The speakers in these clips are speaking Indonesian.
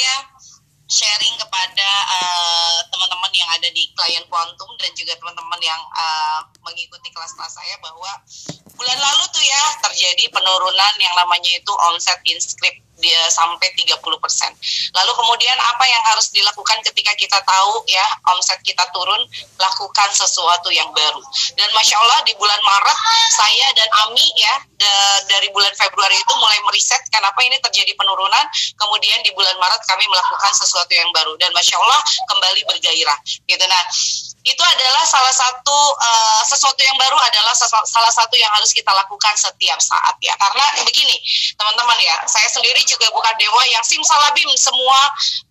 saya sharing kepada uh, teman-teman yang ada di klien Quantum dan juga teman-teman yang uh, mengikuti kelas-kelas saya bahwa bulan lalu tuh ya terjadi penurunan yang namanya itu omset inscript dia sampai 30%. Lalu kemudian apa yang harus dilakukan ketika kita tahu ya omset kita turun, lakukan sesuatu yang baru. Dan Masya Allah di bulan Maret saya dan Ami ya de, dari bulan Februari itu mulai meriset kenapa ini terjadi penurunan, kemudian di bulan Maret kami melakukan sesuatu yang baru dan Masya Allah kembali bergairah. Gitu. Nah itu adalah salah satu uh, sesuatu yang baru adalah salah satu yang harus kita lakukan setiap saat ya. Karena begini teman-teman ya saya sendiri juga bukan dewa yang simsalabim semua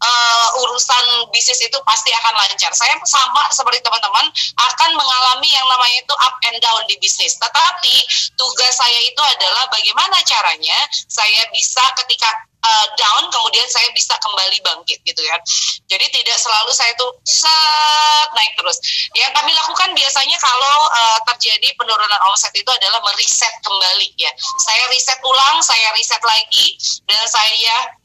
uh, urusan bisnis itu pasti akan lancar. Saya sama seperti teman-teman akan mengalami yang namanya itu up and down di bisnis. Tetapi tugas saya itu adalah bagaimana caranya saya bisa ketika uh, down kemudian saya bisa kembali bangkit gitu kan. Jadi tidak selalu saya tuh set naik terus. Yang kami lakukan biasanya kalau uh, terjadi penurunan omset itu adalah meriset kembali ya. Saya riset ulang saya riset lagi dan saya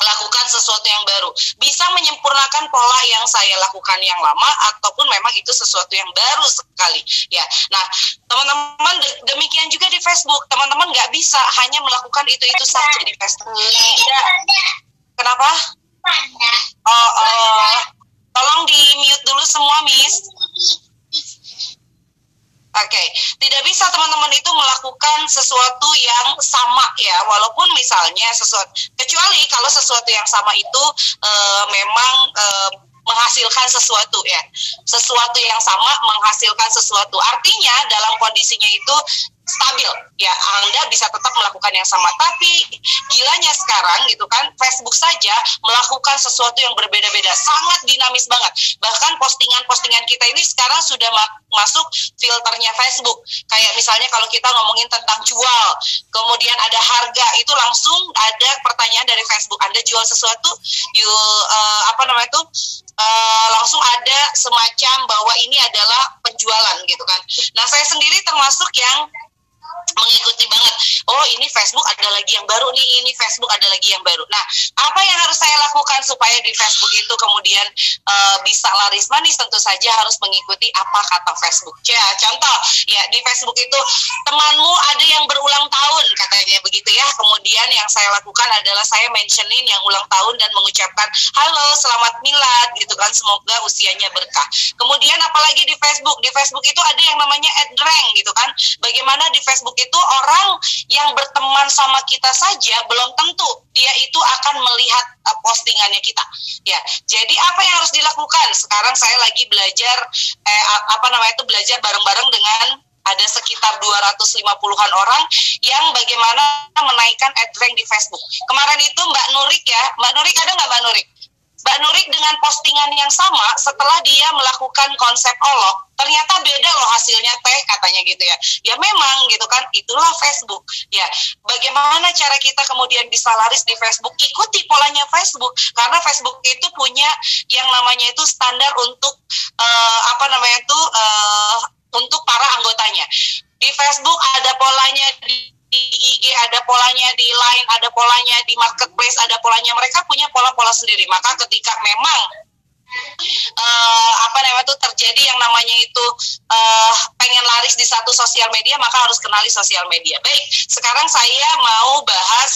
lakukan sesuatu yang baru. Bisa menyempurnakan pola yang saya lakukan yang lama ataupun memang itu sesuatu yang baru sekali. Ya. Nah, teman-teman demikian juga di Facebook. Teman-teman nggak bisa hanya melakukan itu-itu saja di Facebook. Ya. Kenapa? Oh, oh. Tolong di mute dulu semua, Miss. Oke, okay. tidak bisa teman-teman itu melakukan sesuatu yang sama ya, walaupun misalnya sesuatu kecuali kalau sesuatu yang sama itu uh, memang uh, menghasilkan sesuatu ya sesuatu yang sama menghasilkan sesuatu artinya dalam kondisinya itu stabil. Ya Anda bisa tetap melakukan yang sama. Tapi gilanya sekarang gitu kan Facebook saja melakukan sesuatu yang berbeda-beda. Sangat dinamis banget. Bahkan postingan-postingan kita ini sekarang sudah ma masuk filternya Facebook. Kayak misalnya kalau kita ngomongin tentang jual kemudian ada harga itu langsung ada pertanyaan dari Facebook. Anda jual sesuatu you uh, apa namanya itu uh, langsung ada semacam bahwa ini adalah penjualan gitu kan. Nah saya sendiri termasuk yang mengikuti banget. Oh ini Facebook ada lagi yang baru nih, ini Facebook ada lagi yang baru. Nah, apa yang harus saya lakukan supaya di Facebook itu kemudian uh, bisa laris manis? Tentu saja harus mengikuti apa kata Facebook. Ya, contoh ya di Facebook itu temanmu ada yang berulang tahun katanya begitu ya. Kemudian yang saya lakukan adalah saya mentionin yang ulang tahun dan mengucapkan halo selamat milad gitu kan semoga usianya berkah. Kemudian apalagi di Facebook di Facebook itu ada yang namanya add rank gitu kan. Bagaimana di Facebook itu orang yang berteman sama kita saja belum tentu dia itu akan melihat uh, postingannya kita. Ya, jadi apa yang harus dilakukan? Sekarang saya lagi belajar eh, apa namanya itu belajar bareng-bareng dengan ada sekitar 250-an orang yang bagaimana menaikkan ad rank di Facebook. Kemarin itu Mbak Nurik ya, Mbak Nurik ada nggak Mbak Nurik? Mbak Nurik dengan postingan yang sama setelah dia melakukan konsep olok ternyata beda loh hasilnya teh katanya gitu ya. Ya memang gitu kan itulah Facebook. Ya bagaimana cara kita kemudian bisa laris di Facebook? Ikuti polanya Facebook karena Facebook itu punya yang namanya itu standar untuk uh, apa namanya itu uh, untuk para anggotanya. Di Facebook ada polanya di di IG ada polanya, di Line ada polanya, di marketplace ada polanya. Mereka punya pola-pola sendiri. Maka ketika memang uh, apa namanya itu terjadi yang namanya itu uh, pengen laris di satu sosial media, maka harus kenali sosial media. Baik, sekarang saya mau bahas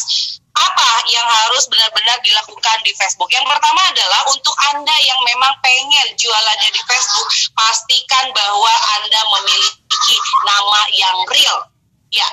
apa yang harus benar-benar dilakukan di Facebook? Yang pertama adalah untuk Anda yang memang pengen jualannya di Facebook, pastikan bahwa Anda memiliki nama yang real Ya,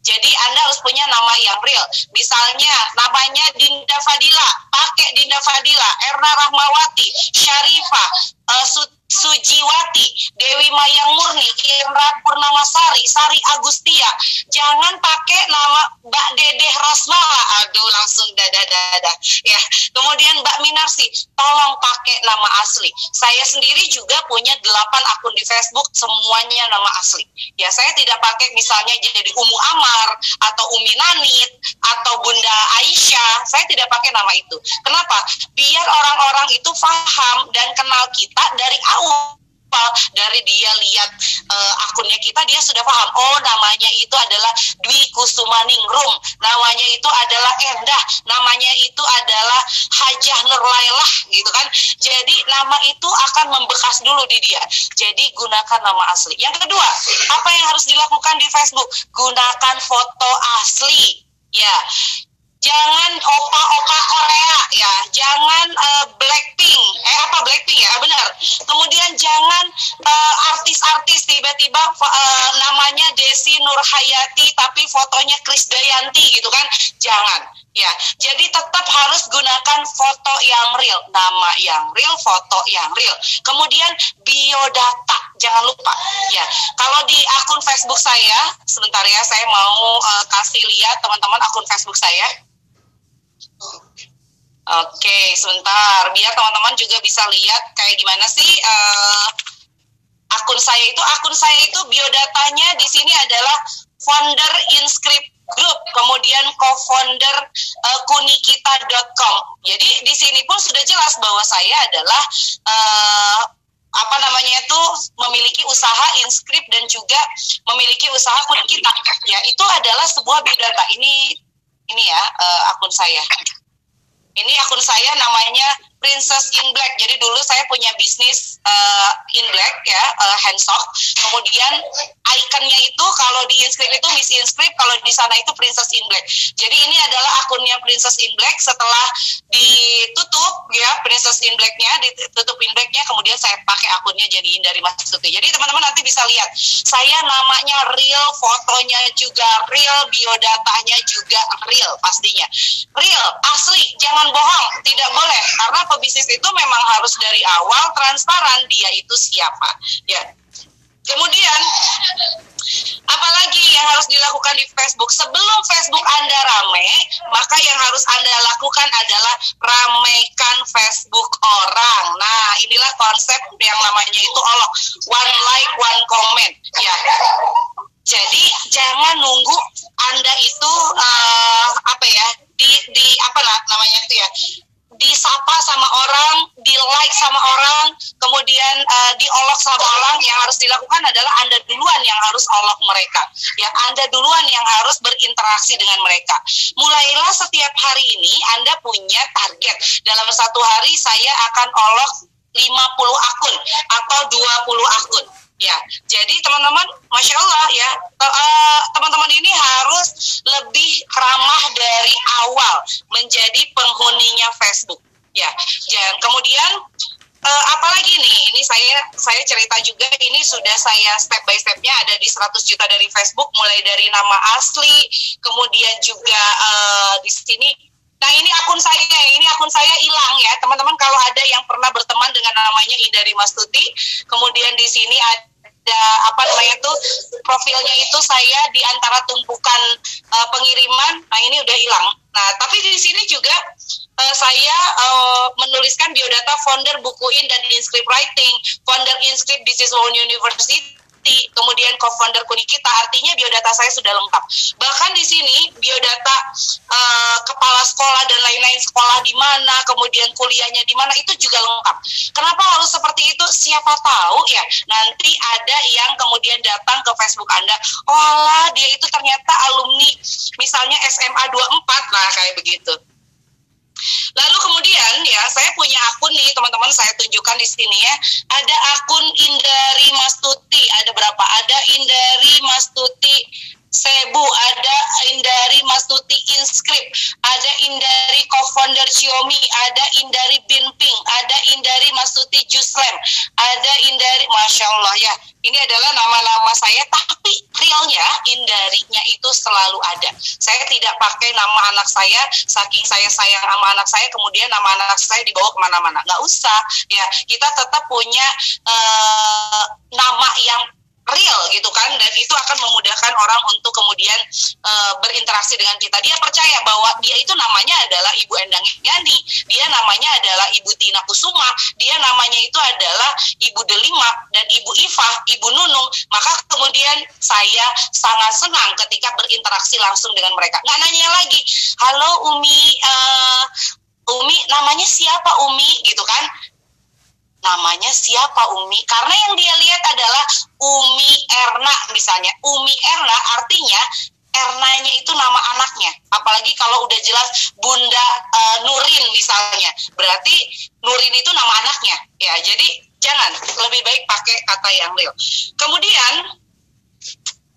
jadi Anda harus punya nama yang real. Misalnya namanya Dinda Fadila, pakai Dinda Fadila, Erna Rahmawati, Syarifah, uh, Sujiwati, Dewi Mayang Murni, Indra Purnamasari, Sari Agustia. Jangan pakai nama Mbak Dedeh Rosmala. Aduh, langsung dada-dada. Ya. Kemudian Mbak Minarsi, tolong pakai nama asli. Saya sendiri juga punya delapan akun di Facebook, semuanya nama asli. Ya, saya tidak pakai misalnya jadi Umu Amar atau Umi Nanit atau Bunda Aisyah. Saya tidak pakai nama itu. Kenapa? Biar orang-orang itu paham dan kenal kita dari awal dari dia lihat uh, akunnya kita dia sudah paham oh namanya itu adalah Dwi Kusumaningrum namanya itu adalah Endah namanya itu adalah Hajah gitu kan. Jadi nama itu akan membekas dulu di dia. Jadi gunakan nama asli. Yang kedua, apa yang harus dilakukan di Facebook? Gunakan foto asli. Ya, jangan opa-opa Korea ya, jangan uh, Blackpink, eh apa Blackpink ya, benar. Kemudian jangan uh, artis-artis tiba-tiba uh, namanya Desi Nurhayati tapi fotonya Krisdayanti gitu kan, jangan. Ya, jadi tetap harus gunakan foto yang real, nama yang real, foto yang real. Kemudian biodata, jangan lupa. Ya, kalau di akun Facebook saya, sebentar ya, saya mau uh, kasih lihat teman-teman akun Facebook saya. Oke, sebentar. Biar teman-teman juga bisa lihat kayak gimana sih uh, akun saya itu. Akun saya itu biodatanya di sini adalah founder Inscript Group, kemudian co-founder uh, kunikita.com. Jadi di sini pun sudah jelas bahwa saya adalah uh, apa namanya itu memiliki usaha inscript dan juga memiliki usaha kunikita. Ya, itu adalah sebuah biodata. Ini ini ya uh, akun saya. Ini akun saya namanya Princess in Black. Jadi dulu saya punya bisnis uh, in Black ya, uh, handsock. Kemudian ikonnya itu kalau di inscript itu Miss Inscript, kalau di sana itu Princess in Black. Jadi ini adalah akunnya Princess in Black. Setelah ditutup ya Princess in Blacknya, ditutup in Blacknya, saya pakai akunnya jadiin dari Mas Tuti. Jadi teman-teman nanti bisa lihat, saya namanya real, fotonya juga real, biodatanya juga real pastinya. Real, asli, jangan bohong, tidak boleh karena pebisnis itu memang harus dari awal transparan dia itu siapa ya kemudian apalagi yang harus dilakukan di Facebook. Sebelum Facebook Anda rame maka yang harus Anda lakukan adalah ramaikan Facebook orang. Nah inilah konsep yang namanya itu olok one like one comment. Ya. Jadi jangan nunggu Anda itu uh, apa ya di di apa namanya itu ya disapa sama orang, di like sama orang, kemudian uh, diolok sama orang, yang harus dilakukan adalah Anda duluan yang harus olok mereka. Ya, Anda duluan yang harus berinteraksi dengan mereka. Mulailah setiap hari ini Anda punya target. Dalam satu hari saya akan olok 50 akun atau 20 akun Ya, jadi teman-teman, masya Allah ya, eh, teman-teman ini harus lebih ramah dari awal menjadi penghuninya Facebook. Ya, dan kemudian uh, apalagi nih, ini saya saya cerita juga ini sudah saya step by stepnya ada di 100 juta dari Facebook, mulai dari nama asli, kemudian juga uh, di sini Nah ini akun saya, ini akun saya hilang ya teman-teman. Kalau ada yang pernah berteman dengan namanya Indari Mastuti, kemudian di sini ada apa namanya itu profilnya itu saya di antara tumpukan uh, pengiriman. Nah ini udah hilang. Nah tapi di sini juga uh, saya uh, menuliskan biodata founder bukuin dan inscript writing, founder inscript Business World University kemudian co-founder Kunikita, artinya biodata saya sudah lengkap. Bahkan di sini biodata uh, kepala sekolah dan lain-lain sekolah di mana, kemudian kuliahnya di mana itu juga lengkap. Kenapa harus seperti itu? Siapa tahu ya nanti ada yang kemudian datang ke Facebook Anda, oh dia itu ternyata alumni misalnya SMA 24 lah kayak begitu. Lalu kemudian ya saya punya akun nih teman-teman saya tunjukkan di sini ya. Ada akun Indari Mastuti ada berapa? Ada Indari Mastuti Sebu, ada Indari Mastuti Inscript, ada Indari co-founder Xiaomi, ada Indari Binping, ada Indari Mastuti Juslem, ada Indari, Masya Allah ya, ini adalah nama-nama saya, tapi realnya Indarinya itu selalu ada. Saya tidak pakai nama anak saya, saking saya sayang sama anak saya, kemudian nama anak saya dibawa ke mana-mana. Nggak usah, ya kita tetap punya uh, nama yang real gitu kan dan itu akan memudahkan orang untuk kemudian e, berinteraksi dengan kita. Dia percaya bahwa dia itu namanya adalah Ibu Endang Yani dia namanya adalah Ibu Tina Kusuma dia namanya itu adalah Ibu Delima dan Ibu Iva Ibu Nunung. Maka kemudian saya sangat senang ketika berinteraksi langsung dengan mereka. Nggak nanya lagi halo Umi uh, Umi namanya siapa Umi? Gitu kan namanya siapa Umi? Karena yang dia lihat adalah Umi Erna misalnya. Umi Erna artinya Ernanya itu nama anaknya. Apalagi kalau udah jelas Bunda uh, Nurin misalnya. Berarti Nurin itu nama anaknya. Ya jadi jangan. Lebih baik pakai kata yang real. Kemudian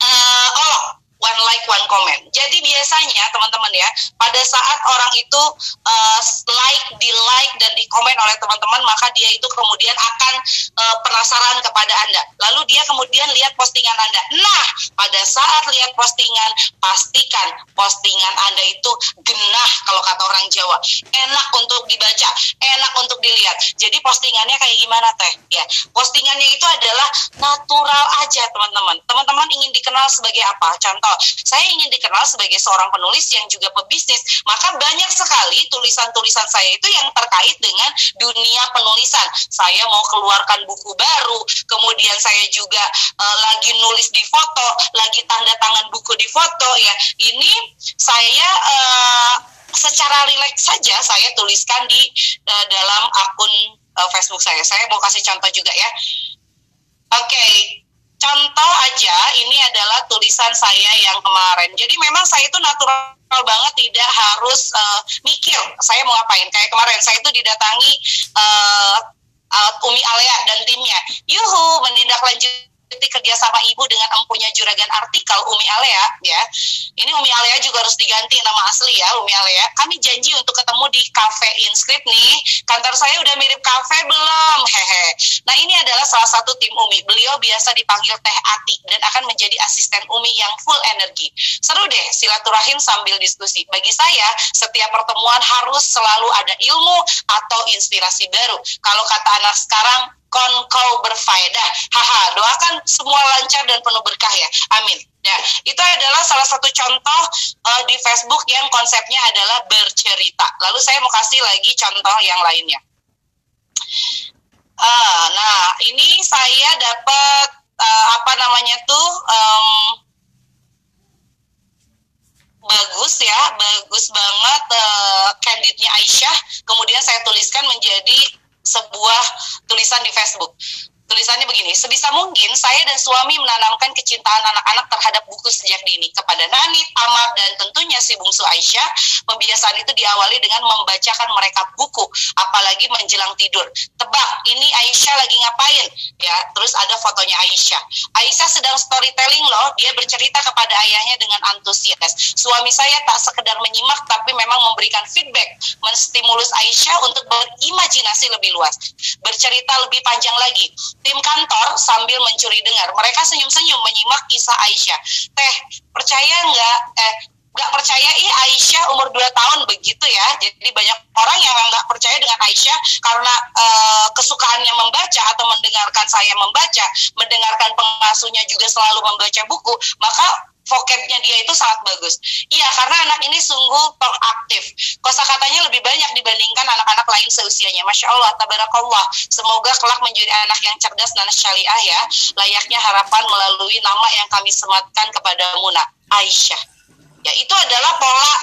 uh, oh one like one comment. Jadi biasanya teman-teman ya, pada saat orang itu uh, like, di like dan di komen oleh teman-teman, maka dia itu kemudian akan uh, penasaran kepada Anda. Lalu dia kemudian lihat postingan Anda. Nah, pada saat lihat postingan, pastikan postingan Anda itu genah kalau kata orang Jawa. Enak untuk dibaca, enak untuk dilihat. Jadi postingannya kayak gimana teh? Ya, postingannya itu adalah natural aja teman-teman. Teman-teman ingin dikenal sebagai apa? Contoh saya ingin dikenal sebagai seorang penulis yang juga pebisnis. Maka banyak sekali tulisan-tulisan saya itu yang terkait dengan dunia penulisan. Saya mau keluarkan buku baru, kemudian saya juga uh, lagi nulis di foto, lagi tanda tangan buku di foto ya. Ini saya uh, secara rileks saja saya tuliskan di uh, dalam akun uh, Facebook saya. Saya mau kasih contoh juga ya. Oke, okay contoh aja ini adalah tulisan saya yang kemarin. Jadi memang saya itu natural banget tidak harus uh, mikir saya mau ngapain. Kayak kemarin saya itu didatangi uh, uh, Umi Alea dan timnya. Yuhu menindaklanjuti kerja sama ibu dengan empunya juragan artikel Umi Alea ya. Ini Umi Alea juga harus diganti nama asli ya Umi Alea. Kami janji untuk ketemu di cafe Inscript nih. Kantor saya udah mirip cafe belum? Hehe. Nah ini adalah salah satu tim Umi. Beliau biasa dipanggil Teh Ati dan akan menjadi asisten Umi yang full energi. Seru deh silaturahim sambil diskusi. Bagi saya setiap pertemuan harus selalu ada ilmu atau inspirasi baru. Kalau kata anak sekarang kon kau berfaedah. Haha, doakan semua lancar dan penuh berkah ya. Amin. Ya, itu adalah salah satu contoh uh, di Facebook yang konsepnya adalah bercerita. Lalu saya mau kasih lagi contoh yang lainnya. Uh, nah, ini saya dapat uh, apa namanya tuh um, bagus ya, bagus banget uh, candidnya Aisyah. Kemudian saya tuliskan menjadi sebuah tulisan di Facebook. Tulisannya begini, sebisa mungkin saya dan suami menanamkan kecintaan anak-anak terhadap buku sejak dini. Kepada Nani, Amar, dan tentunya si bungsu Aisyah, pembiasaan itu diawali dengan membacakan mereka buku, apalagi menjelang tidur. Tebak, ini Aisyah lagi ngapain? Ya, terus ada fotonya Aisyah. Aisyah sedang storytelling loh, dia bercerita kepada ayahnya dengan antusias. Suami saya tak sekedar menyimak, tapi memang memberikan feedback, menstimulus Aisyah untuk berimajinasi lebih luas. Bercerita lebih panjang lagi tim kantor sambil mencuri dengar. Mereka senyum-senyum menyimak kisah Aisyah. Teh, percaya nggak? Eh, nggak percaya ih Aisyah umur 2 tahun begitu ya. Jadi banyak orang yang nggak percaya dengan Aisyah karena uh, kesukaannya membaca atau mendengarkan saya membaca, mendengarkan pengasuhnya juga selalu membaca buku, maka vocabnya dia itu sangat bagus. Iya, karena anak ini sungguh proaktif. Kosa katanya lebih banyak dibandingkan anak-anak lain seusianya. Masya Allah, tabarakallah. Semoga kelak menjadi anak yang cerdas dan syariah ya. Layaknya harapan melalui nama yang kami sematkan kepada Muna, Aisyah. Ya itu adalah pola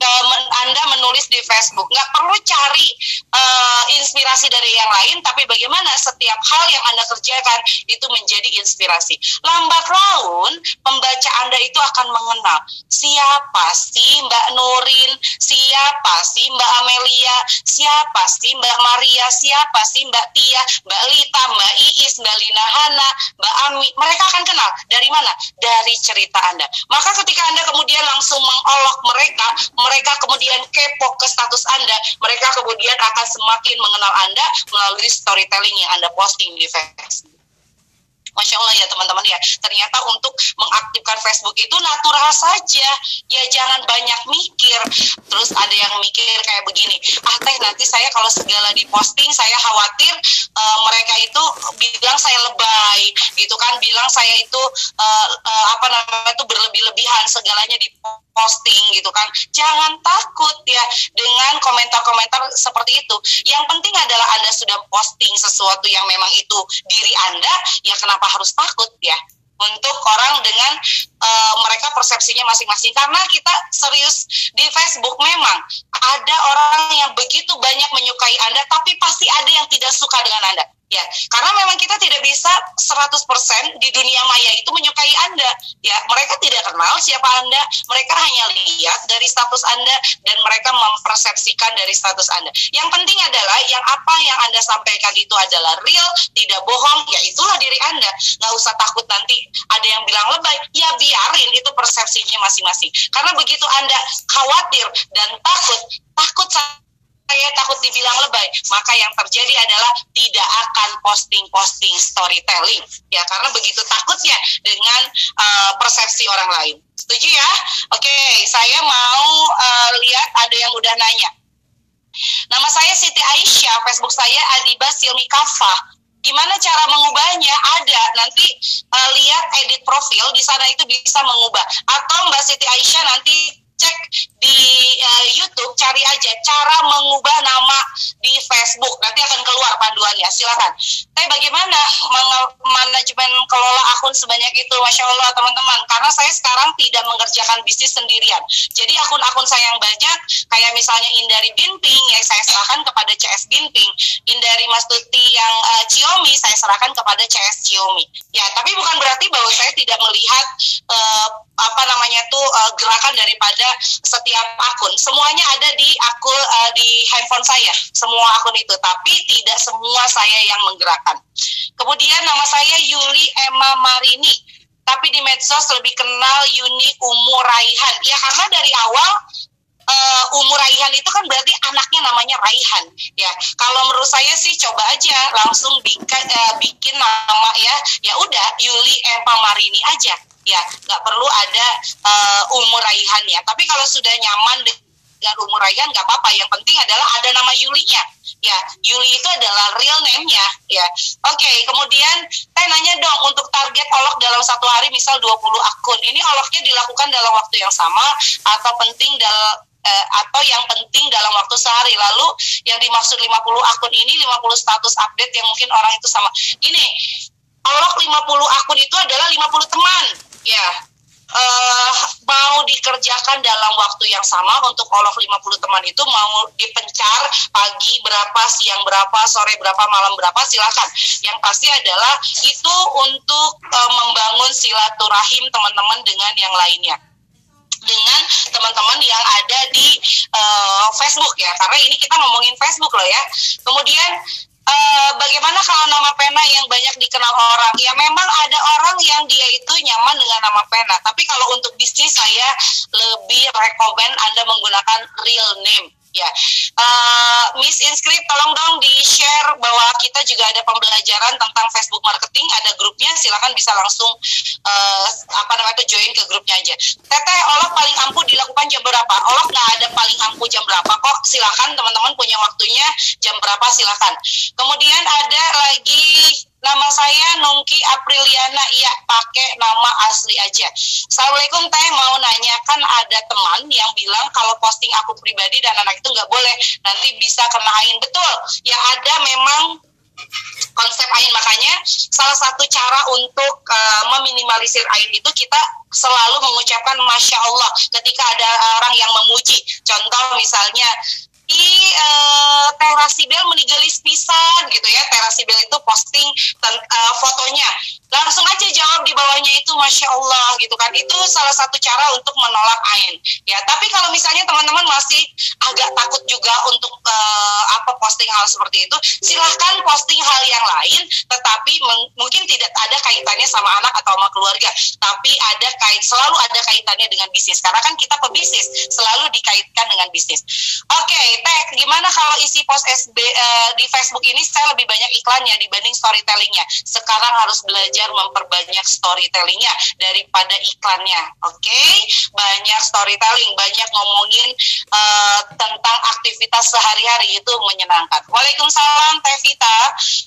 uh, Anda menulis di Facebook. Nggak perlu cari uh, inspirasi dari yang lain, tapi bagaimana setiap hal yang Anda kerjakan itu menjadi inspirasi. Lambat laun, pembaca Anda itu akan mengenal siapa sih Mbak Nurin, siapa sih Mbak Amelia, siapa sih Mbak Maria, siapa sih Mbak Tia, Mbak Lita, Mbak Iis, Mbak Lina Hana, Mbak Ami. Mereka akan kenal dari mana? Dari cerita Anda. Maka ketika Anda kemudian langsung langsung mengolok mereka, mereka kemudian kepo ke status Anda, mereka kemudian akan semakin mengenal Anda melalui storytelling yang Anda posting di Facebook. Masya Allah ya teman-teman ya, ternyata untuk mengaktifkan Facebook itu natural saja, ya jangan banyak mikir. Terus ada yang mikir kayak begini, ah teh nanti saya kalau segala diposting saya khawatir uh, mereka itu bilang saya lebay, gitu kan, bilang saya itu uh, uh, apa namanya itu berlebih-lebihan segalanya diposting gitu kan. Jangan takut ya dengan komentar-komentar seperti itu. Yang penting adalah Anda sudah posting sesuatu yang memang itu diri Anda, ya kenapa harus takut ya untuk orang dengan uh, mereka persepsinya masing-masing karena kita serius di Facebook memang ada orang yang begitu banyak menyukai Anda tapi pasti ada yang tidak suka dengan Anda ya karena memang kita tidak bisa 100% di dunia maya itu menyukai Anda. Ya mereka tidak kenal siapa Anda mereka hanya lihat dari status Anda dan mereka mempersepsikan dari status Anda. Yang penting adalah yang apa yang Anda sampaikan itu adalah real tidak bohong ya itulah diri Anda. Nggak usah takut nanti ada yang bilang lebay. Ya biarin itu persepsinya masing-masing. Karena begitu Anda khawatir dan takut takut saya takut dibilang lebay, maka yang terjadi adalah tidak akan posting-posting storytelling. Ya, karena begitu takutnya dengan uh, persepsi orang lain. Setuju ya? Oke, saya mau uh, lihat ada yang udah nanya. Nama saya Siti Aisyah, Facebook saya Adiba Silmi Kafah. Gimana cara mengubahnya? Ada. Nanti uh, lihat edit profil di sana itu bisa mengubah. Atau Mbak Siti Aisyah nanti cek di uh, YouTube cari aja cara mengubah nama di Facebook. Nanti akan keluar panduannya. Silakan. Tapi bagaimana manajemen kelola akun sebanyak itu? Masya Allah teman-teman. Karena saya sekarang tidak mengerjakan bisnis sendirian. Jadi akun-akun saya yang banyak kayak misalnya Indari Binping yang saya serahkan kepada CS Binping. Indari Mas Tuti yang uh, Xiaomi saya serahkan kepada CS Xiaomi. Ya tapi bukan berarti bahwa saya tidak melihat uh, apa namanya tuh uh, gerakan daripada setiap akun. Semuanya ada di akun uh, di handphone saya, semua akun itu. Tapi tidak semua saya yang menggerakkan. Kemudian nama saya Yuli Emma Marini. Tapi di medsos lebih kenal Yuni Umu Raihan. Ya karena dari awal uh, umur Raihan itu kan berarti anaknya namanya Raihan ya kalau menurut saya sih coba aja langsung bikin uh, bikin nama ya ya udah Yuli Emma Marini aja ya nggak perlu ada uh, umur raihannya tapi kalau sudah nyaman dengan umur raihan nggak apa-apa. Yang penting adalah ada nama Yulinya. Ya Yuli itu adalah real name-nya. Ya. Oke okay, kemudian saya nanya dong untuk target olok dalam satu hari misal 20 akun ini oloknya dilakukan dalam waktu yang sama atau penting dalam eh, atau yang penting dalam waktu sehari. Lalu yang dimaksud 50 akun ini 50 status update yang mungkin orang itu sama. Gini, olok 50 akun itu adalah 50 teman ya. Uh, mau dikerjakan dalam waktu yang sama untuk of 50 teman itu mau dipencar pagi berapa, siang berapa, sore berapa, malam berapa silakan. Yang pasti adalah itu untuk uh, membangun silaturahim teman-teman dengan yang lainnya. Dengan teman-teman yang ada di uh, Facebook ya. Karena ini kita ngomongin Facebook loh ya. Kemudian Uh, bagaimana kalau nama pena yang banyak dikenal orang? Ya memang ada orang yang dia itu nyaman dengan nama pena. Tapi kalau untuk bisnis saya lebih rekomend Anda menggunakan real name Ya, uh, Miss Inscript, tolong dong di share bahwa kita juga ada pembelajaran tentang Facebook marketing, ada grupnya, silakan bisa langsung uh, apa namanya itu join ke grupnya aja. Teteh, olok paling ampuh dilakukan jam berapa? Olok nggak ada paling ampuh jam berapa kok, silakan teman-teman punya waktunya jam berapa silakan. Kemudian ada lagi Nama saya Nungki Apriliana, iya pakai nama asli aja. Assalamualaikum Teh, mau nanya kan ada teman yang bilang kalau posting aku pribadi dan anak itu nggak boleh, nanti bisa kena ain. Betul, ya ada memang konsep ain. Makanya salah satu cara untuk uh, meminimalisir ain itu kita selalu mengucapkan masya Allah ketika ada orang yang memuji. Contoh misalnya i uh, Teh Rasibel meninggalis pisan gitu ya. Teh Rasibel itu posting uh, fotonya. Langsung aja jawab di bawahnya itu masya Allah gitu kan. Itu salah satu cara untuk menolak ain. Ya tapi kalau misalnya teman-teman masih agak takut juga untuk uh, apa posting hal seperti itu silahkan posting hal yang lain tetapi mungkin tidak ada kaitannya sama anak atau sama keluarga tapi ada kait selalu ada kaitannya dengan bisnis. Karena kan kita pebisnis selalu dikaitkan dengan bisnis. Oke okay, teh gimana kalau isi post SB uh, di Facebook ini saya lebih banyak iklannya dibanding storytellingnya sekarang harus belajar memperbanyak storytellingnya daripada iklannya. Oke, okay? banyak storytelling, banyak ngomongin uh, tentang aktivitas sehari-hari itu menyenangkan. Waalaikumsalam Tevita.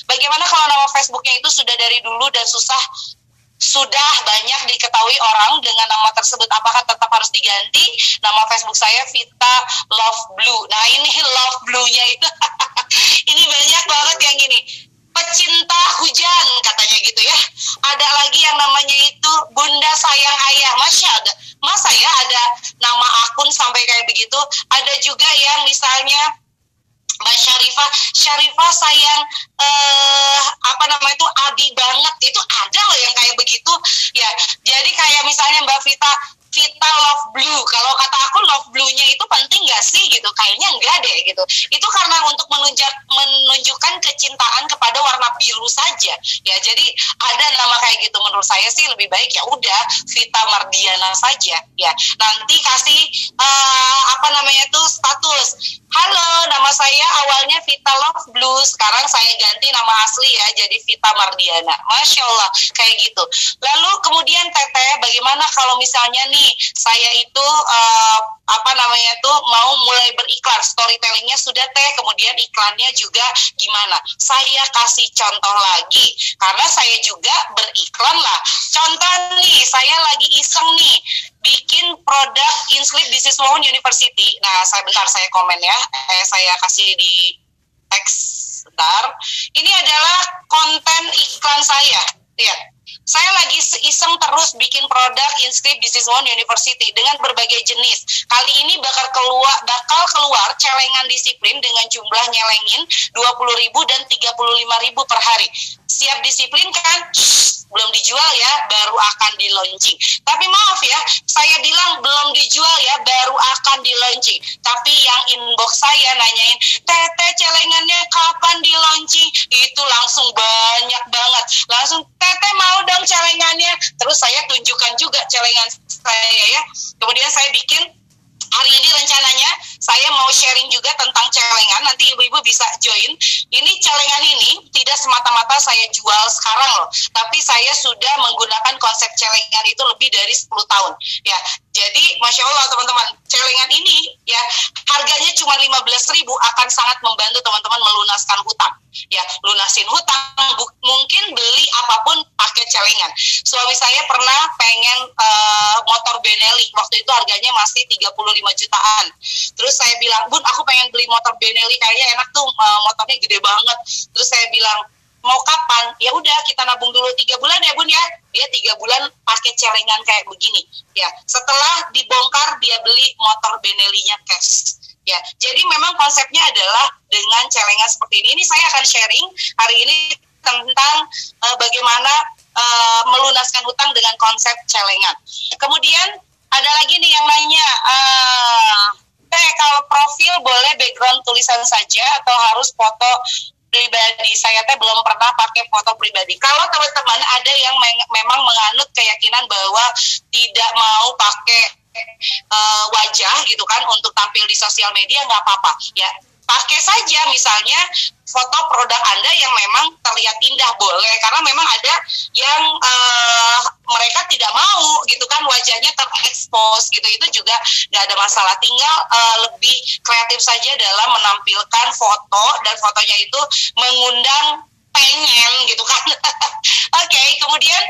Bagaimana kalau nama Facebooknya itu sudah dari dulu dan susah sudah banyak diketahui orang dengan nama tersebut apakah tetap harus diganti nama Facebook saya Vita Love Blue nah ini Love Blue-nya itu ini banyak banget yang gini pecinta hujan katanya gitu ya. Ada lagi yang namanya itu Bunda Sayang Ayah. Masya Allah. Masa ya ada nama akun sampai kayak begitu. Ada juga yang misalnya Mbak Syarifah. Syarifah sayang eh apa namanya itu Abi banget. Itu ada loh yang kayak begitu. Ya jadi kayak misalnya Mbak Vita Vita love blue. Kalau kata aku love blue-nya itu penting gak sih gitu? Kayaknya enggak deh gitu. Itu karena untuk menunjuk, menunjukkan kecintaan kepada warna biru saja. Ya, jadi ada nama kayak gitu menurut saya sih lebih baik ya udah Vita Mardiana saja ya. Nanti kasih uh, apa namanya itu status. Halo, nama saya awalnya Vita Love Blue. Sekarang saya ganti nama asli ya jadi Vita Mardiana. Masya Allah kayak gitu. Lalu kemudian Teteh, bagaimana kalau misalnya nih saya itu uh, apa namanya tuh mau mulai beriklan storytellingnya sudah teh kemudian iklannya juga gimana. Saya kasih contoh lagi karena saya juga beriklan lah. Contoh nih saya lagi iseng nih bikin produk Inslip Business Loan University. Nah saya bentar saya komen ya. Eh, saya kasih di teks bentar. Ini adalah konten iklan saya. Lihat saya lagi iseng terus bikin produk Inscript Business One University dengan berbagai jenis. Kali ini bakal keluar bakal keluar celengan disiplin dengan jumlah nyelengin 20.000 dan 35.000 per hari. Siap disiplin kan? Shh, belum dijual ya, baru akan di launching. Tapi maaf ya, saya bilang belum dijual ya, baru akan di launching. Tapi yang inbox saya nanyain, "Tete celengannya kapan di launching?" Itu langsung banyak banget. Langsung, "Tete mau dong celengannya?" Terus saya tunjukkan juga celengan saya ya. Kemudian saya bikin hari ini rencananya saya mau sharing juga tentang celengan. Nanti ibu-ibu bisa join. Ini celengan ini tidak semata-mata saya jual sekarang loh, tapi saya sudah menggunakan konsep celengan itu lebih dari 10 tahun. Ya, jadi masya Allah teman-teman, celengan ini ya harganya cuma 15.000 akan sangat membantu teman-teman melunaskan hutang. Ya, lunasin hutang, mungkin beli apa pun pakai celengan. Suami saya pernah pengen uh, motor Benelli, waktu itu harganya masih 35 jutaan. Terus saya bilang, "Bun, aku pengen beli motor Benelli kayaknya enak tuh, uh, motornya gede banget." Terus saya bilang, mau kapan? Ya udah kita nabung dulu tiga bulan ya bun ya. Dia tiga bulan pakai celengan kayak begini. Ya setelah dibongkar dia beli motor Benelli-nya cash. Ya jadi memang konsepnya adalah dengan celengan seperti ini. Ini saya akan sharing hari ini tentang uh, bagaimana uh, melunaskan hutang dengan konsep celengan. Kemudian ada lagi nih yang nanya uh, teh kalau profil boleh background tulisan saja atau harus foto pribadi. Saya teh belum pernah pakai foto pribadi. Kalau teman-teman ada yang me memang menganut keyakinan bahwa tidak mau pakai uh, wajah gitu kan untuk tampil di sosial media nggak apa-apa. Ya pakai saja misalnya foto produk Anda yang memang terlihat indah boleh. Karena memang ada yang uh, mereka tidak mau gitu kan wajahnya terekspos gitu. Itu juga nggak ada masalah. Tinggal uh, lebih kreatif saja dalam menampilkan foto dan fotonya itu mengundang pengen gitu kan. Oke okay, kemudian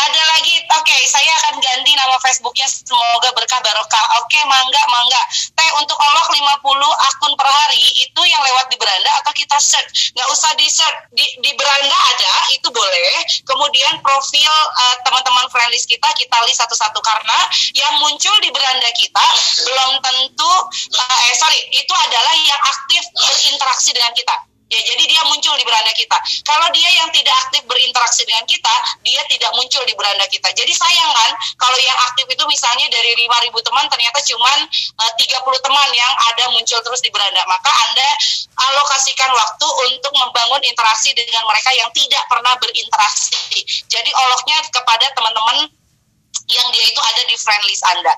ada lagi oke okay, saya akan ganti nama Facebooknya semoga berkah barokah. Oke okay, mangga mangga. Teh untuk olok 50 akun per hari itu yang lewat di beranda atau kita search nggak usah di search di, di beranda ada itu boleh. Kemudian profil uh, teman-teman friendlist kita kita list satu-satu. Karena yang muncul di beranda kita belum tentu uh, eh sorry itu adalah yang aktif berinteraksi dengan kita Ya, jadi dia muncul di beranda kita. Kalau dia yang tidak aktif berinteraksi dengan kita, dia tidak muncul di beranda kita. Jadi sayang kan, kalau yang aktif itu misalnya dari 5.000 teman, ternyata cuma uh, 30 teman yang ada muncul terus di beranda. Maka Anda alokasikan waktu untuk membangun interaksi dengan mereka yang tidak pernah berinteraksi. Jadi oloknya kepada teman-teman yang dia itu ada di friend list Anda.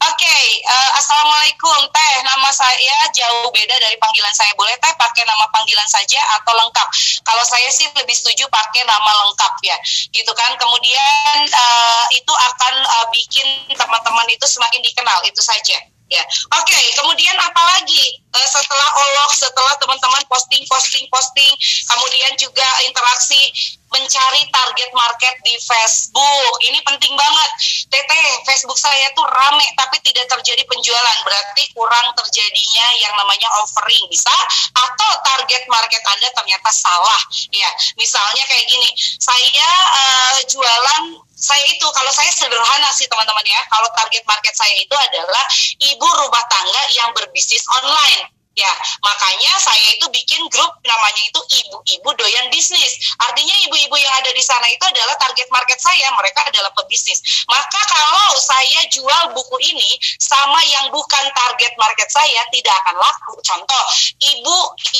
Oke, okay, uh, eh, assalamualaikum teh. Nama saya jauh beda dari panggilan saya. Boleh teh pakai nama panggilan saja atau lengkap? Kalau saya sih lebih setuju pakai nama lengkap ya, gitu kan. Kemudian uh, itu akan uh, bikin teman-teman itu semakin dikenal. Itu saja. Ya, oke. Okay, kemudian apalagi uh, setelah olok, setelah teman-teman posting, posting, posting, kemudian juga interaksi mencari target market di Facebook. Ini penting banget. TT, Facebook saya tuh rame tapi tidak terjadi penjualan. Berarti kurang terjadinya yang namanya offering. Bisa atau target market Anda ternyata salah. Ya, misalnya kayak gini. Saya uh, jualan saya itu kalau saya sederhana sih teman-teman ya. Kalau target market saya itu adalah ibu rumah tangga yang berbisnis online Ya, makanya saya itu bikin grup namanya itu ibu-ibu doyan bisnis. Artinya ibu-ibu yang ada di sana itu adalah target market saya, mereka adalah pebisnis. Maka kalau saya jual buku ini sama yang bukan target market saya tidak akan laku. Contoh, ibu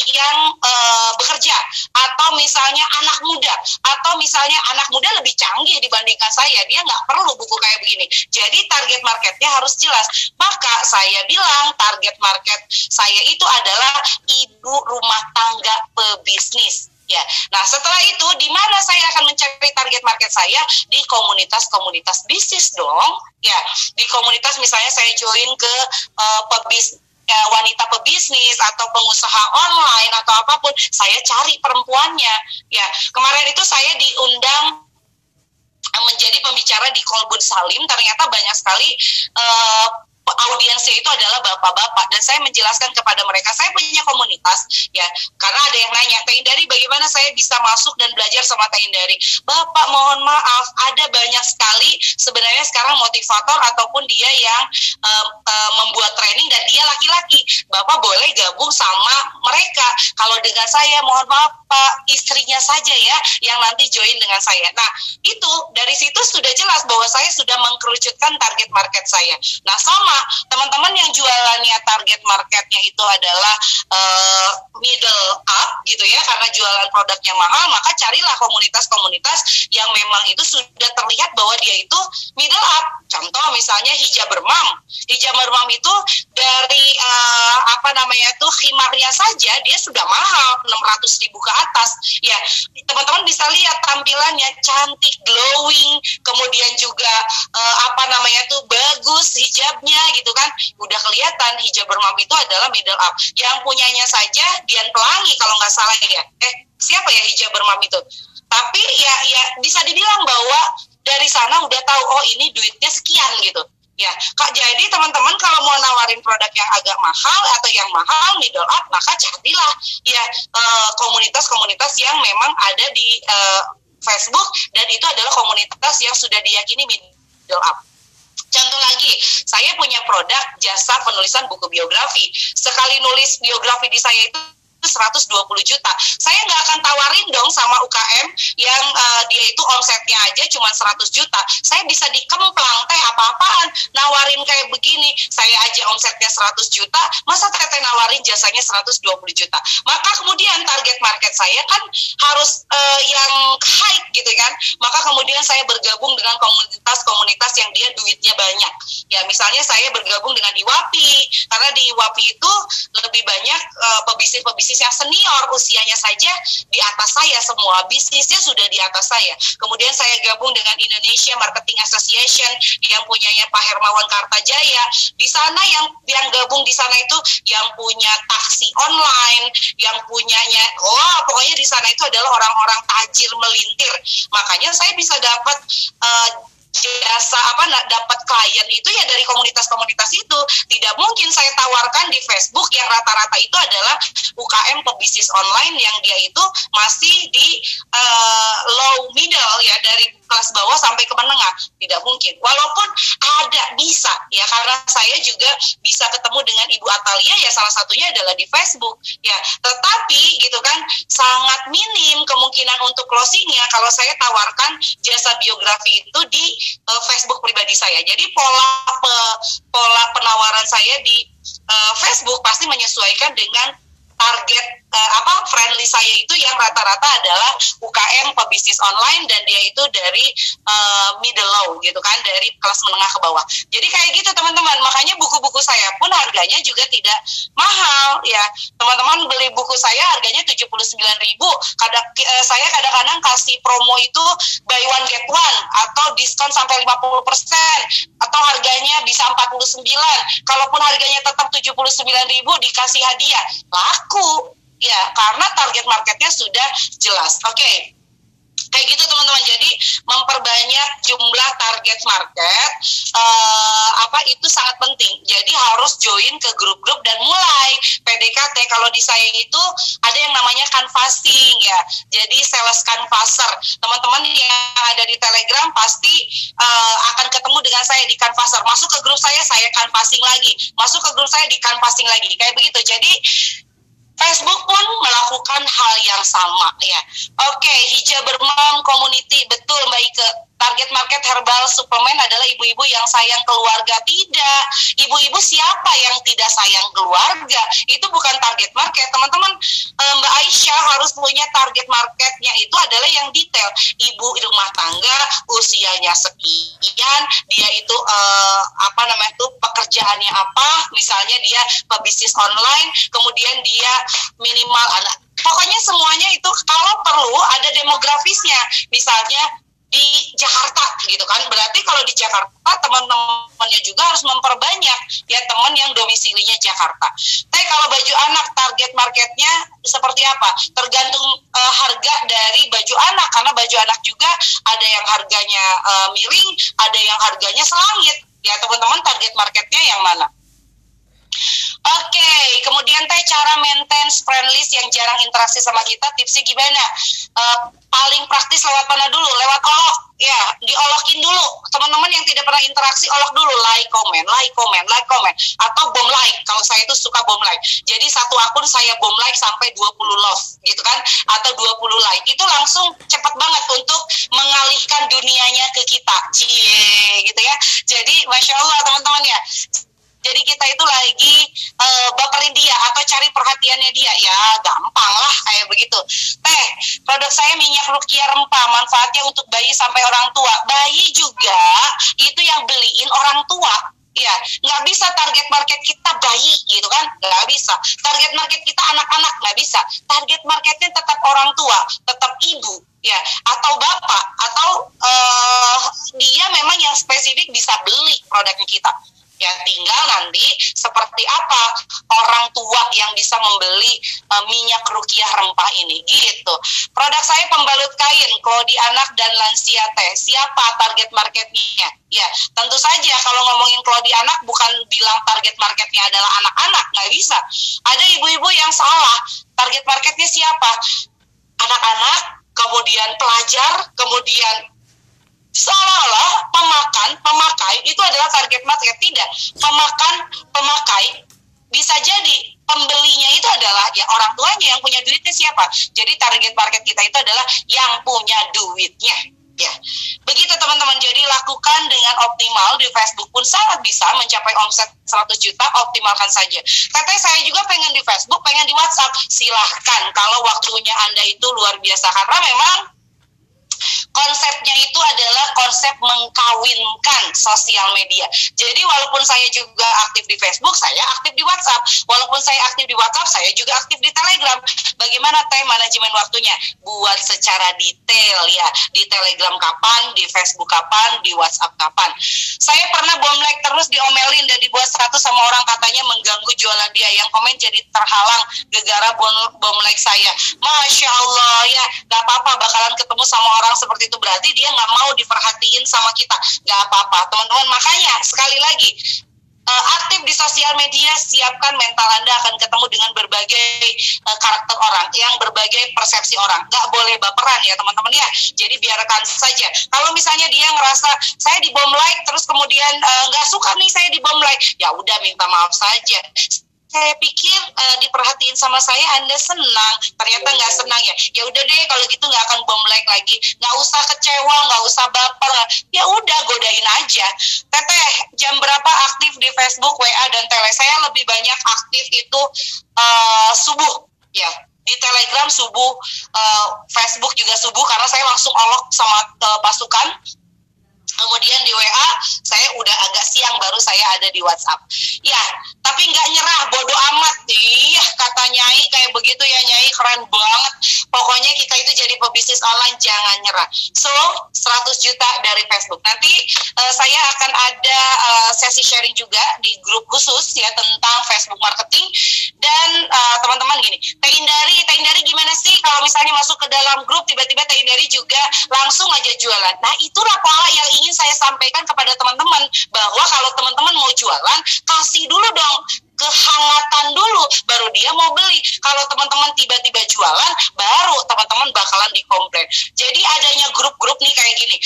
yang e, bekerja atau misalnya anak muda atau misalnya anak muda lebih canggih dibandingkan saya, dia nggak perlu buku kayak begini. Jadi target marketnya harus jelas. Maka saya bilang target market saya itu adalah ibu rumah tangga pebisnis. Ya, nah setelah itu di mana saya akan mencari target market saya di komunitas-komunitas bisnis dong. Ya, di komunitas misalnya saya join ke uh, pebis ya, wanita pebisnis atau pengusaha online atau apa pun, saya cari perempuannya. Ya, kemarin itu saya diundang menjadi pembicara di Kolbun Salim ternyata banyak sekali uh, audiensnya itu adalah bapak-bapak. Dan saya menjelaskan kepada mereka saya punya komunitas ya. Karena ada yang nanya Teh Indari bagaimana saya bisa masuk dan belajar sama Teh Indari? Bapak mohon maaf ada banyak sekali sebenarnya sekarang motivator ataupun dia yang um, um, membuat training dan dia laki-laki. Bapak boleh gabung sama mereka. Kalau dengan saya mohon maaf Pak istrinya saja ya yang nanti join dengan saya. Nah itu dari situ sudah jelas bahwa saya sudah mengkerucutkan target market saya. Nah sama teman-teman yang jualannya target marketnya itu adalah uh, middle up gitu ya karena jualan produknya mahal maka carilah komunitas-komunitas yang memang itu sudah terlihat bahwa dia itu middle up. Contoh misalnya hijab bermam. Hijab bermam itu dari uh, apa namanya itu khimarnya saja dia sudah mahal 600 ribu ke atas. Ya teman-teman bisa lihat tampilannya cantik glowing kemudian juga uh, apa namanya itu bagus hijabnya gitu kan. Udah kelihatan hijab bermam itu adalah middle up. Yang punyanya saja Dian Pelangi kalau nggak salah ya. Eh siapa ya hijab bermam itu? Tapi ya ya bisa dibilang bahwa dari sana udah tahu oh ini duitnya sekian gitu ya kak jadi teman-teman kalau mau nawarin produk yang agak mahal atau yang mahal middle up maka carilah ya eh, komunitas-komunitas yang memang ada di uh, Facebook dan itu adalah komunitas yang sudah diyakini middle up Contoh lagi, saya punya produk jasa penulisan buku biografi. Sekali nulis biografi di saya itu 120 juta. Saya nggak akan tawarin dong sama UKM yang uh, dia itu omsetnya aja cuma 100 juta. Saya bisa dikemplang teh apa-apaan nawarin kayak begini. Saya aja omsetnya 100 juta, masa teteh nawarin jasanya 120 juta. Maka kemudian target market saya kan harus uh, yang high gitu kan. Maka kemudian saya bergabung dengan komunitas-komunitas yang dia duitnya banyak. Ya misalnya saya bergabung dengan Iwapi karena di Iwapi itu lebih banyak uh, pebisnis-pebisnis bisnis yang senior usianya saja di atas saya semua bisnisnya sudah di atas saya. Kemudian saya gabung dengan Indonesia Marketing Association yang punyanya Pak Hermawan Kartajaya. Di sana yang yang gabung di sana itu yang punya taksi online yang punyanya oh pokoknya di sana itu adalah orang-orang tajir melintir. Makanya saya bisa dapat uh, jasa apa dapat klien itu ya dari komunitas-komunitas itu. Tidak mungkin saya tawarkan di Facebook yang rata-rata itu adalah UKM pebisnis online yang dia itu masih di uh, low middle ya dari kelas bawah sampai ke menengah. Tidak mungkin. Walaupun ada bisa ya karena saya juga bisa ketemu dengan Ibu Atalia ya salah satunya adalah di Facebook. Ya tetapi gitu kan sangat minim kemungkinan untuk closingnya kalau saya tawarkan jasa biografi itu di uh, Facebook pribadi saya. Jadi pola pe, pola penawaran saya di uh, Facebook pasti menyesuaikan dengan target uh, apa friendly saya itu yang rata-rata adalah UKM pebisnis online dan dia itu dari uh, middle gitu kan dari kelas menengah ke bawah. Jadi kayak gitu teman-teman. Makanya buku-buku saya pun harganya juga tidak mahal ya. Teman-teman beli buku saya harganya 79.000 kadang uh, saya kadang-kadang kasih promo itu buy one get one atau diskon sampai 50% atau harganya bisa 49 kalaupun harganya tetap 79.000 dikasih hadiah. Laku ya. Karena target marketnya sudah jelas. Oke. okay. Kayak gitu teman-teman. Jadi memperbanyak jumlah target market uh, apa itu sangat penting. Jadi harus join ke grup-grup dan mulai. PDKT kalau di saya itu ada yang namanya canvassing ya. Jadi sales canvasser. Teman-teman yang ada di telegram pasti uh, akan ketemu dengan saya di canvasser. Masuk ke grup saya saya canvassing lagi. Masuk ke grup saya di canvassing lagi. Kayak begitu. Jadi Facebook pun melakukan hal yang sama ya. Oke, okay, hijab bermam community betul Mbak Ike target market herbal suplemen adalah ibu-ibu yang sayang keluarga. Tidak. Ibu-ibu siapa yang tidak sayang keluarga? Itu bukan target market. Teman-teman, eh, Mbak Aisyah harus punya target marketnya itu adalah yang detail. Ibu rumah tangga, usianya sekian, dia itu uh, apa namanya itu pekerjaannya apa? Misalnya dia pebisnis online, kemudian dia minimal anak pokoknya semuanya itu kalau perlu ada demografisnya misalnya di Jakarta gitu kan. Berarti kalau di Jakarta teman-temannya juga harus memperbanyak ya teman yang domisilinya Jakarta. Tapi kalau baju anak target marketnya seperti apa? Tergantung uh, harga dari baju anak karena baju anak juga ada yang harganya uh, miring ada yang harganya selangit. Ya teman-teman target marketnya yang mana Oke, okay, kemudian teh cara maintain friend list yang jarang interaksi sama kita, tipsnya gimana? Uh, paling praktis lewat mana dulu? Lewat olok, ya, diolokin dulu. Teman-teman yang tidak pernah interaksi, olok dulu, like, comment, like, comment, like, comment, atau bom like. Kalau saya itu suka bom like. Jadi satu akun saya bom like sampai 20 love, gitu kan? Atau 20 like. Itu langsung cepat banget untuk mengalihkan dunianya ke kita. Cie, gitu ya. Jadi, masya Allah teman-teman ya jadi kita itu lagi uh, baperin dia atau cari perhatiannya dia. Ya gampang lah kayak begitu. Teh produk saya minyak rukia rempah manfaatnya untuk bayi sampai orang tua. Bayi juga itu yang beliin orang tua. Ya nggak bisa target market kita bayi gitu kan? Nggak bisa. Target market kita anak-anak nggak bisa. Target marketnya tetap orang tua tetap ibu ya. Atau bapak atau uh, dia memang yang spesifik bisa beli produknya kita Ya tinggal nanti seperti apa orang tua yang bisa membeli uh, minyak rukiah rempah ini gitu. Produk saya pembalut kain, klodi anak dan lansia teh. Siapa target marketnya? Ya, tentu saja kalau ngomongin klodi anak bukan bilang target marketnya adalah anak-anak, nggak bisa. Ada ibu-ibu yang salah. Target marketnya siapa? Anak-anak, kemudian pelajar, kemudian seolah-olah pemakan, pemakai itu adalah target market. Tidak, pemakan, pemakai bisa jadi pembelinya itu adalah ya orang tuanya yang punya duitnya siapa. Jadi target market kita itu adalah yang punya duitnya. Ya, begitu teman-teman. Jadi lakukan dengan optimal di Facebook pun sangat bisa mencapai omset 100 juta. Optimalkan saja. Teteh saya juga pengen di Facebook, pengen di WhatsApp. Silahkan kalau waktunya anda itu luar biasa karena memang konsepnya itu adalah konsep mengkawinkan sosial media. Jadi walaupun saya juga aktif di Facebook, saya aktif di WhatsApp. Walaupun saya aktif di WhatsApp, saya juga aktif di Telegram. Bagaimana teh manajemen waktunya? Buat secara detail ya. Di Telegram kapan, di Facebook kapan, di WhatsApp kapan. Saya pernah bom like terus diomelin dan dibuat status sama orang katanya mengganggu jualan dia. Yang komen jadi terhalang gegara bom, bom like saya. Masya Allah ya, gak apa-apa bakalan ketemu sama orang seperti itu berarti dia nggak mau diperhatiin sama kita nggak apa-apa teman-teman makanya sekali lagi uh, aktif di sosial media, siapkan mental Anda akan ketemu dengan berbagai uh, karakter orang, yang berbagai persepsi orang. Gak boleh baperan ya teman-teman ya. Jadi biarkan saja. Kalau misalnya dia ngerasa saya di bom like, terus kemudian uh, nggak suka nih saya di bom like, ya udah minta maaf saja saya pikir uh, diperhatiin sama saya Anda senang. Ternyata nggak senang ya. Ya udah deh kalau gitu nggak akan bom like lagi. Nggak usah kecewa nggak usah baper. Ya udah godain aja. Teteh jam berapa aktif di Facebook WA dan tele? Saya lebih banyak aktif itu uh, subuh. Ya di Telegram subuh, uh, Facebook juga subuh karena saya langsung olok sama uh, pasukan Kemudian di WA saya udah agak siang baru saya ada di WhatsApp. Ya, tapi nggak nyerah, bodoh amat. Iya, kata Nyai kayak begitu ya Nyai, keren banget. Pokoknya kita itu jadi pebisnis online jangan nyerah. So 100 juta dari Facebook. Nanti uh, saya akan ada uh, sesi sharing juga di grup khusus ya tentang Facebook marketing dan uh, teman-teman gini, Teh Indari, Teh Indari gimana sih? Kalau misalnya masuk ke dalam grup tiba-tiba Teh Indari juga langsung aja jualan. Nah, itulah pola yang ingin saya sampaikan kepada teman-teman bahwa kalau teman-teman mau jualan, kasih dulu dong kehangatan dulu baru dia mau beli. Kalau teman-teman tiba-tiba jualan baru teman-teman bakalan dikomplain. Jadi adanya grup-grup nih kayak gini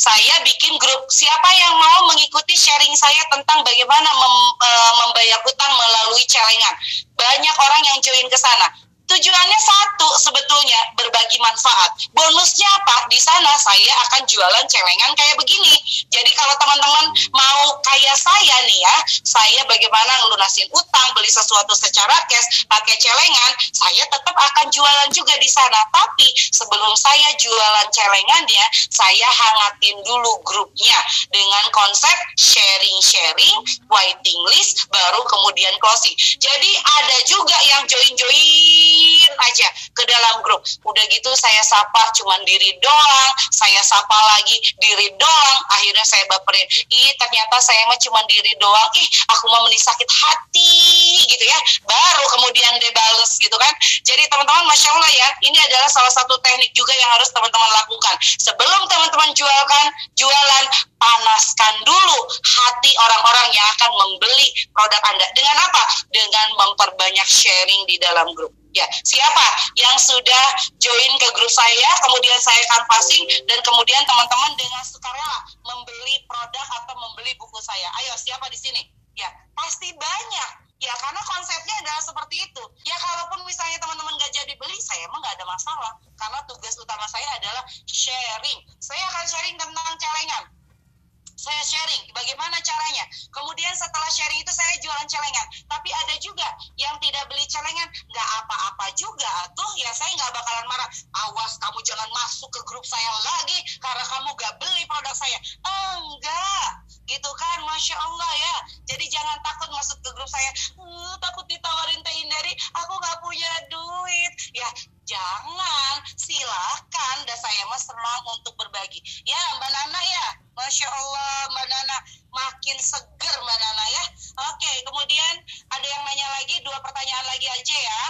saya bikin grup. Siapa yang mau mengikuti sharing saya tentang bagaimana mem, e, membayar hutang melalui celengan? Banyak orang yang join ke sana Tujuannya satu sebetulnya berbagi manfaat. Bonusnya apa? Di sana saya akan jualan celengan kayak begini. Jadi kalau teman-teman mau kayak saya nih ya, saya bagaimana ngelunasin utang, beli sesuatu secara cash, pakai celengan, saya tetap akan jualan juga di sana. Tapi sebelum saya jualan celengannya, saya hangatin dulu grupnya dengan konsep sharing-sharing, waiting list, baru kemudian closing. Jadi ada juga yang join-join aja ke dalam grup. Udah gitu saya sapa cuman diri doang, saya sapa lagi diri doang. Akhirnya saya baperin, ih ternyata saya mah cuman diri doang. Ih aku mah meni sakit hati gitu ya. Baru kemudian debales gitu kan. Jadi teman-teman Masya Allah ya, ini adalah salah satu teknik juga yang harus teman-teman lakukan. Sebelum teman-teman jualkan, jualan, panaskan dulu hati orang-orang yang akan membeli produk Anda. Dengan apa? Dengan memperbanyak sharing di dalam grup. Ya, siapa yang sudah join ke grup saya, kemudian saya canvassing, dan kemudian teman-teman dengan sukarela membeli produk atau membeli buku saya. Ayo, siapa di sini? Ya, pasti banyak. Ya, karena konsepnya adalah seperti itu. Ya, kalaupun misalnya teman-teman nggak jadi beli, saya emang nggak ada masalah. Karena tugas utama saya adalah sharing. Saya akan sharing tentang celengan saya sharing bagaimana caranya. Kemudian setelah sharing itu saya jualan celengan. Tapi ada juga yang tidak beli celengan, nggak apa-apa juga. Tuh ya saya nggak bakalan marah. Awas kamu jangan masuk ke grup saya lagi karena kamu nggak beli produk saya. Enggak, gitu kan, masya Allah ya. Jadi jangan takut masuk ke grup saya. Uh, takut ditawarin teh dari aku nggak punya duit. Ya jangan, silakan. Dan saya mah senang untuk berbagi. Ya Mbak Nana ya, Masya Allah Mbak Nana makin seger Mbak Nana ya. Oke, kemudian ada yang nanya lagi dua pertanyaan lagi aja ya.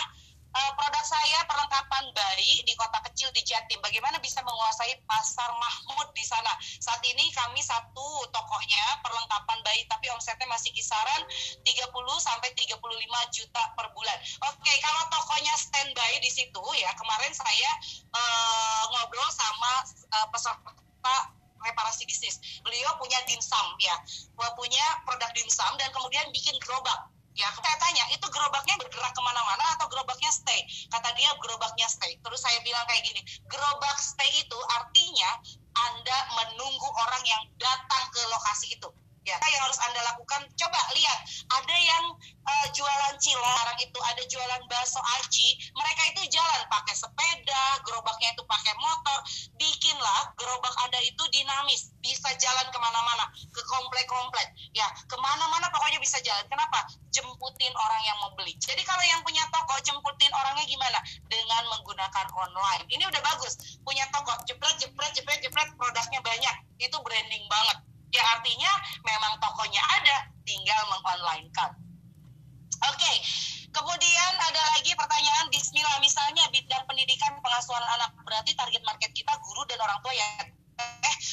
Uh, produk saya perlengkapan bayi di kota kecil di Jatim. Bagaimana menguasai pasar Mahmud di sana? Saat ini kami satu tokonya perlengkapan bayi tapi omsetnya masih kisaran 30 sampai 35 juta per bulan. Oke, kalau tokonya standby di situ ya, kemarin saya uh, ngobrol sama uh, peserta reparasi bisnis. Beliau punya dimsum ya, punya produk dimsum dan kemudian bikin gerobak. Ya, saya tanya, itu gerobaknya bergerak ke mana-mana atau gerobaknya stay? Kata dia gerobaknya stay. Terus saya bilang kayak gini, gerobak stay itu artinya Anda menunggu orang yang datang ke lokasi itu ya yang harus anda lakukan. Coba lihat ada yang uh, jualan cilok sekarang itu ada jualan bakso aci mereka itu jalan pakai sepeda gerobaknya itu pakai motor bikinlah gerobak anda itu dinamis bisa jalan ke mana-mana ke komplek-komplek. Ya ke mana-mana pokoknya bisa jalan. Kenapa? Jemputin orang yang mau beli. Jadi kalau yang punya toko jemputin orangnya gimana? Dengan menggunakan online. Ini udah bagus punya toko jepret jepret jepret jepret produknya banyak. Itu branding banget Ya artinya memang tokonya ada, tinggal mengonlinekan. Oke, kemudian ada lagi pertanyaan Bismillah misalnya bidang pendidikan pengasuhan anak berarti target market kita guru dan orang tua ya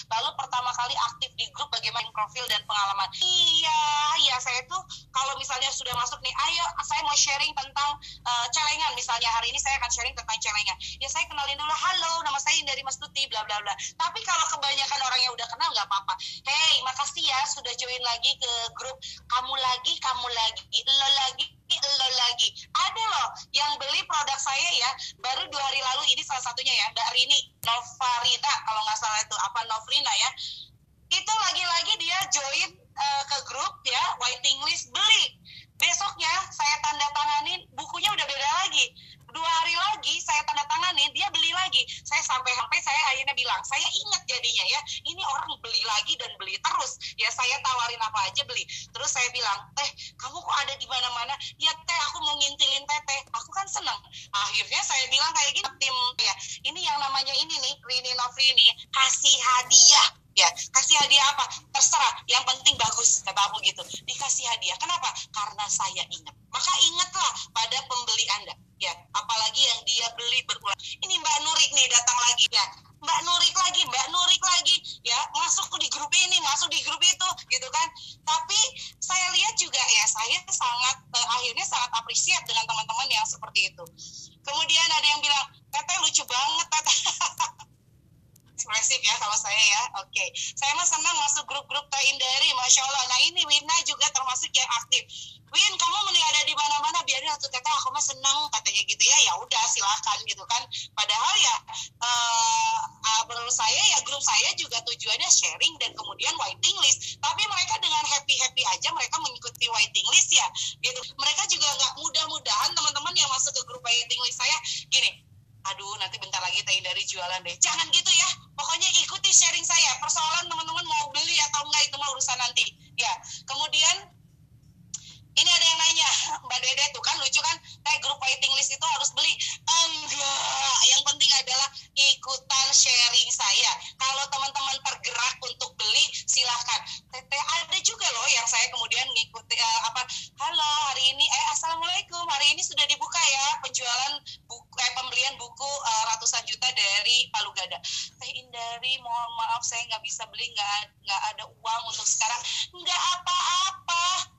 lalu pertama kali aktif di grup bagaimana profil dan pengalaman. Iya iya saya tuh kalau misalnya sudah masuk nih ayo saya mau sharing tentang uh, celengan. Misalnya hari ini saya akan sharing tentang celengan. Ya saya kenalin dulu halo nama saya dari Mas Tuti bla bla bla. Tapi kalau kebanyakan orang yang udah kenal nggak apa-apa. Hey makasih ya sudah join lagi ke grup. Kamu lagi kamu lagi lo lagi lo lagi. Ada loh yang beli produk saya ya baru dua hari lalu ini salah satunya ya Mbak Rini Novarina kalau nggak salah itu apa Novrina ya. Itu lagi-lagi dia join uh, ke grup ya waiting list beli. Besoknya saya tanda tanganin bukunya udah beda lagi dua hari lagi saya tanda tanganin dia beli lagi. Saya sampai sampai saya akhirnya bilang saya ingat jadinya ya ini orang beli lagi dan beli terus. Ya saya tawarin apa aja beli. Terus saya bilang teh kamu kok ada di mana-mana? Ya teh aku mau ngintilin teteh. Aku kan seneng. Akhirnya saya bilang kayak gini tim ya ini yang namanya ini nih Rini Novrini kasih hadiah. Ya kasih hadiah apa? Terserah yang penting bagus kata aku gitu. Dikasih hadiah. Kenapa? Karena saya ingat. Maka ingatlah pada pembeli anda ya apalagi yang dia beli berulang. Ini Mbak Nurik nih datang lagi ya. Mbak Nurik lagi Mbak Nurik lagi. Ya masuk di grup ini masuk di grup itu gitu kan. Tapi saya lihat juga ya saya sangat eh, akhirnya sangat apresiat dengan teman-teman yang seperti itu. Kemudian ada yang bilang teteh lucu banget teteh ekspresif ya kalau saya ya. Oke, okay. saya mah senang masuk grup-grup Teh Indari, masya Allah. Nah ini Wina juga termasuk yang aktif. Win, kamu mending ada di mana-mana biarin satu teteh aku mah senang katanya gitu ya. Ya udah silahkan gitu kan. Padahal ya uh, uh, menurut saya ya grup saya juga tujuannya sharing dan kemudian waiting list. Tapi mereka dengan happy happy aja mereka mengikuti waiting list ya. Gitu. Mereka juga nggak mudah-mudahan teman-teman yang masuk ke grup waiting list saya gini aduh nanti bentar lagi teh dari jualan deh. Jangan gitu ya. Pokoknya ikuti sharing saya. Persoalan teman-teman mau beli atau enggak itu mah urusan nanti. Ya kemudian ini ada yang nanya Mbak Dede tuh kan lucu kan? Kayak grup waiting list itu harus beli. Enggak yang penting adalah ikutan sharing saya. Kalau teman-teman tergerak untuk beli silahkan. Teteh ada juga loh yang saya kemudian ngikuti uh, apa halo hari ini eh assalamualaikum hari ini sudah dibuka ya penjualan buku eh pembelian buku uh, ratusan juta dari Palu Gada. Teh Indari mohon maaf saya nggak bisa beli nggak nggak ada uang untuk sekarang. Nggak apa-apa